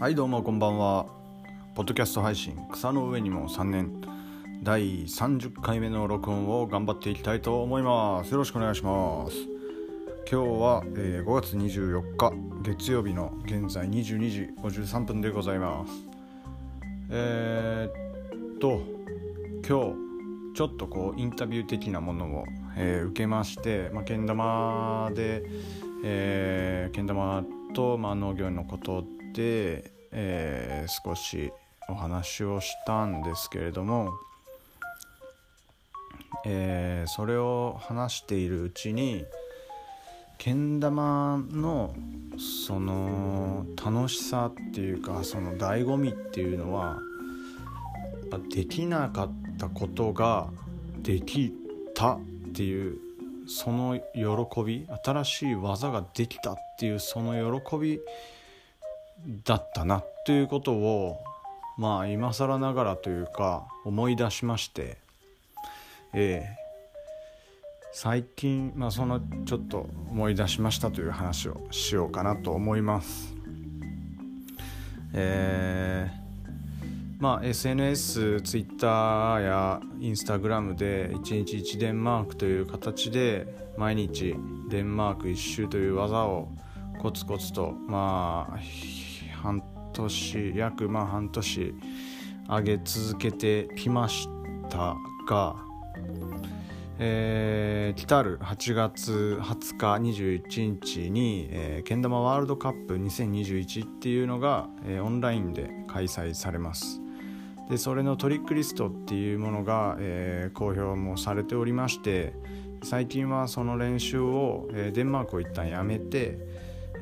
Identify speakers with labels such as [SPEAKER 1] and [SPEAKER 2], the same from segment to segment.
[SPEAKER 1] はいどうもこんばんは。ポッドキャスト配信草の上にも3年第30回目の録音を頑張っていきたいと思います。よろしくお願いします。今日は、えー、5月24日月曜日の現在22時53分でございます。えー、っと今日ちょっとこうインタビュー的なものを、えー、受けましてまあ、けん玉で、えー、けん玉と、まあ、農業のことで、えー、少しお話をしたんですけれども、えー、それを話しているうちにけん玉のその楽しさっていうかその醍醐味っていうのはできなかったことができたっていうその喜び新しい技ができたっていうその喜びだったなということをまあ今更ながらというか思い出しましてええ。最近まあそのちょっと思い出しましたという話をしようかなと思います。えーまあ、SNS、Twitter や Instagram で1日1デンマークという形で毎日デンマーク1周という技をコツコツとまあ年約まあ半年上げ続けてきましたが、えー、来たる8月20日21日に、えー、けん玉ワールドカップ2021っていうのが、えー、オンラインで開催されます。でそれのトリックリストっていうものが、えー、公表もされておりまして最近はその練習を、えー、デンマークを一旦やめて、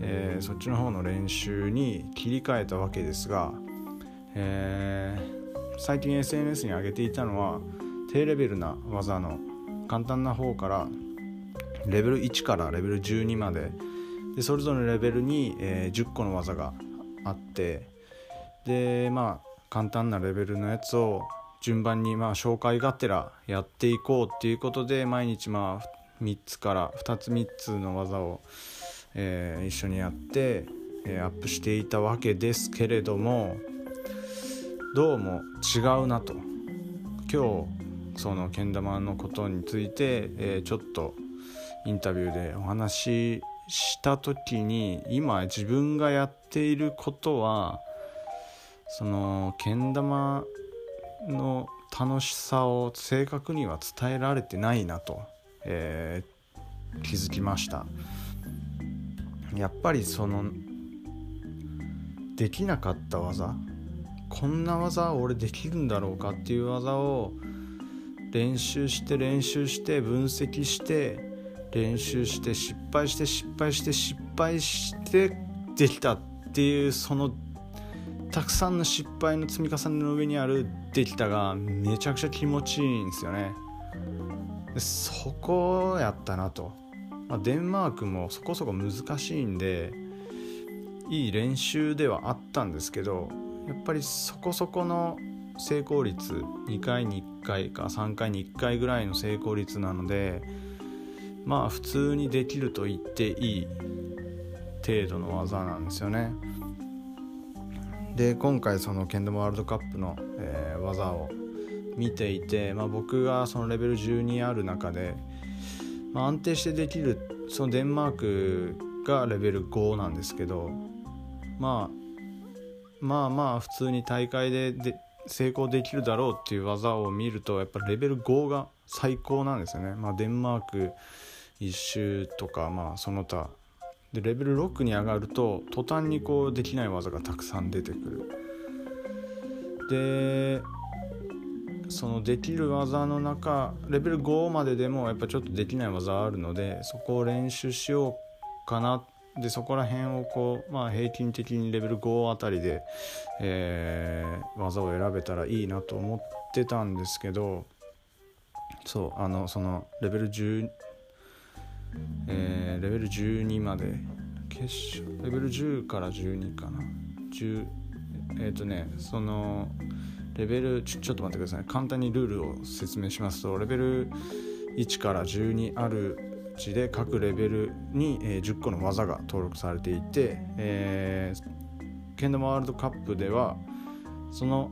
[SPEAKER 1] えー、そっちの方の練習に切り替えたわけですが、えー、最近 SNS に上げていたのは低レベルな技の簡単な方からレベル1からレベル12まででそれぞれのレベルに、えー、10個の技があってでまあ簡単なレベルのやつを順番にまあ紹介がてらやっていこうっていうことで毎日まあ3つから2つ3つの技をえー、一緒にやって、えー、アップしていたわけですけれどもどうも違うなと今日そのけん玉のことについて、えー、ちょっとインタビューでお話しした時に今自分がやっていることはそのけん玉の楽しさを正確には伝えられてないなと、えー、気づきました。やっぱりそのできなかった技こんな技俺できるんだろうかっていう技を練習して練習して分析して練習して失敗して失敗して失敗してできたっていうそのたくさんの失敗の積み重ねの上にあるできたがめちゃくちゃ気持ちいいんですよね。そこやったなと。まあ、デンマークもそこそこ難しいんでいい練習ではあったんですけどやっぱりそこそこの成功率2回に1回か3回に1回ぐらいの成功率なのでまあ普通にできると言っていい程度の技なんですよね。で今回そのケンドワールドカップの、えー、技を見ていて、まあ、僕がそのレベル12ある中でまあ、安定してできるそのデンマークがレベル5なんですけど、まあ、まあまあ普通に大会でで成功できるだろうっていう技を見るとやっぱレベル5が最高なんですよね。まあ、デンマーク1周とか、まあ、その他でレベル6に上がると途端にこうできない技がたくさん出てくる。でそのできる技の中レベル5まででもやっぱちょっとできない技あるのでそこを練習しようかな。でそこら辺をこう、まあ、平均的にレベル5あたりで、えー、技を選べたらいいなと思ってたんですけどそうあのそのレベル10、えー、レベル12まで決勝レベル10から12かな。10えっ、ー、とねそのレベルちょっと待ってください。簡単にルールを説明しますとレベル1から12あるうちで各レベルに、えー、10個の技が登録されていて、えー、ケンドマワールドカップではその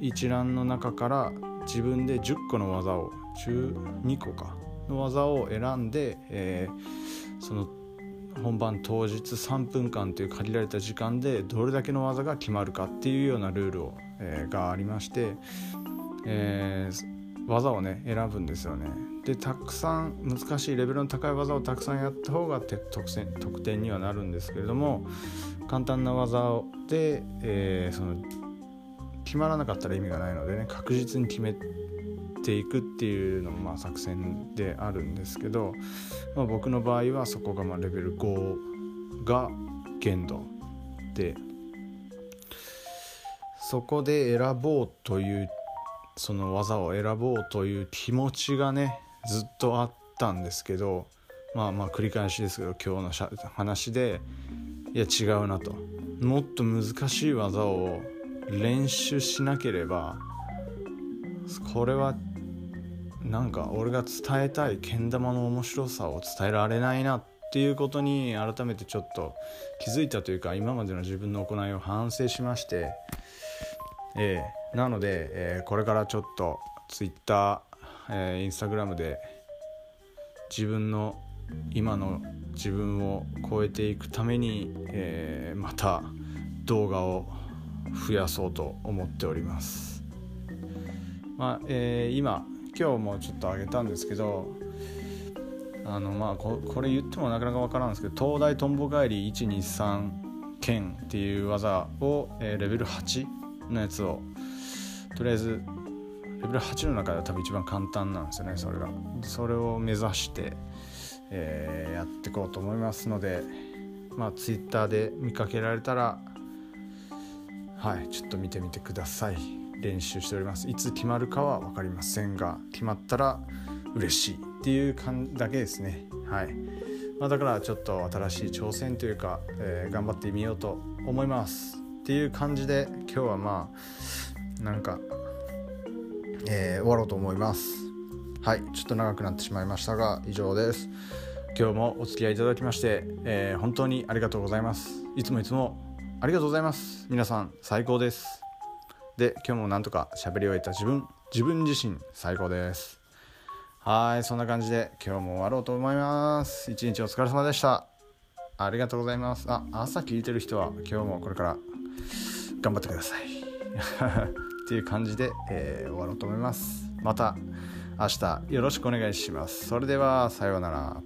[SPEAKER 1] 一覧の中から自分で10個の技を12個かの技を選んで、えー、その本番当日3分間という限られた時間でどれだけの技が決まるかっていうようなルールを、えー、がありまして、えー、技をね選ぶんですよね。でたくさん難しいレベルの高い技をたくさんやった方が得点にはなるんですけれども簡単な技で、えー、その決まらなかったら意味がないのでね確実に決めていくっていうのもまあ作戦であるんですけど、まあ、僕の場合はそこがまレベル5が限度でそこで選ぼうというその技を選ぼうという気持ちがねずっとあったんですけどまあまあ繰り返しですけど今日の話でいや違うなと。もっと難しい技を練習しなければこれはなんか俺が伝えたいけん玉の面白さを伝えられないなっていうことに改めてちょっと気づいたというか今までの自分の行いを反省しまして、えー、なので、えー、これからちょっと Twitter、えー、Instagram で自分の今の自分を超えていくために、えー、また動画を増やそうと思っております。まあえー、今今日もちょっと上げたんですけどあのまあこれ言ってもなかなか分からんですけど東大とんぼ返り123剣っていう技を、えー、レベル8のやつを。とりあえずレベル8の中では多分一番簡単なんですよねそれが。それを目指して、えー、やっていこうと思いますのでまあ Twitter で見かけられたらはいちょっと見てみてください。練習しております。いつ決まるかは分かりませんが決まったら嬉しいっていう感だけですね。はい、まあ、だからちょっと新しい挑戦というか、えー、頑張ってみようと思います。っていう感じで今日はまあなんか、えー、終わろうと思います。はいちょっと長くなってしまいましたが以上です。今日もお付き合いいただきまして、えー、本当にありがとうございます。いつもいつもありがとうございます。皆さん最高です。で今日もなんとか喋り終えた自分自分自身最高です。はいそんな感じで今日も終わろうと思います。一日お疲れ様でした。ありがとうございます。あ朝聞いてる人は今日もこれから頑張ってください。っていう感じで、えー、終わろうと思います。また明日よろしくお願いします。それではさようなら。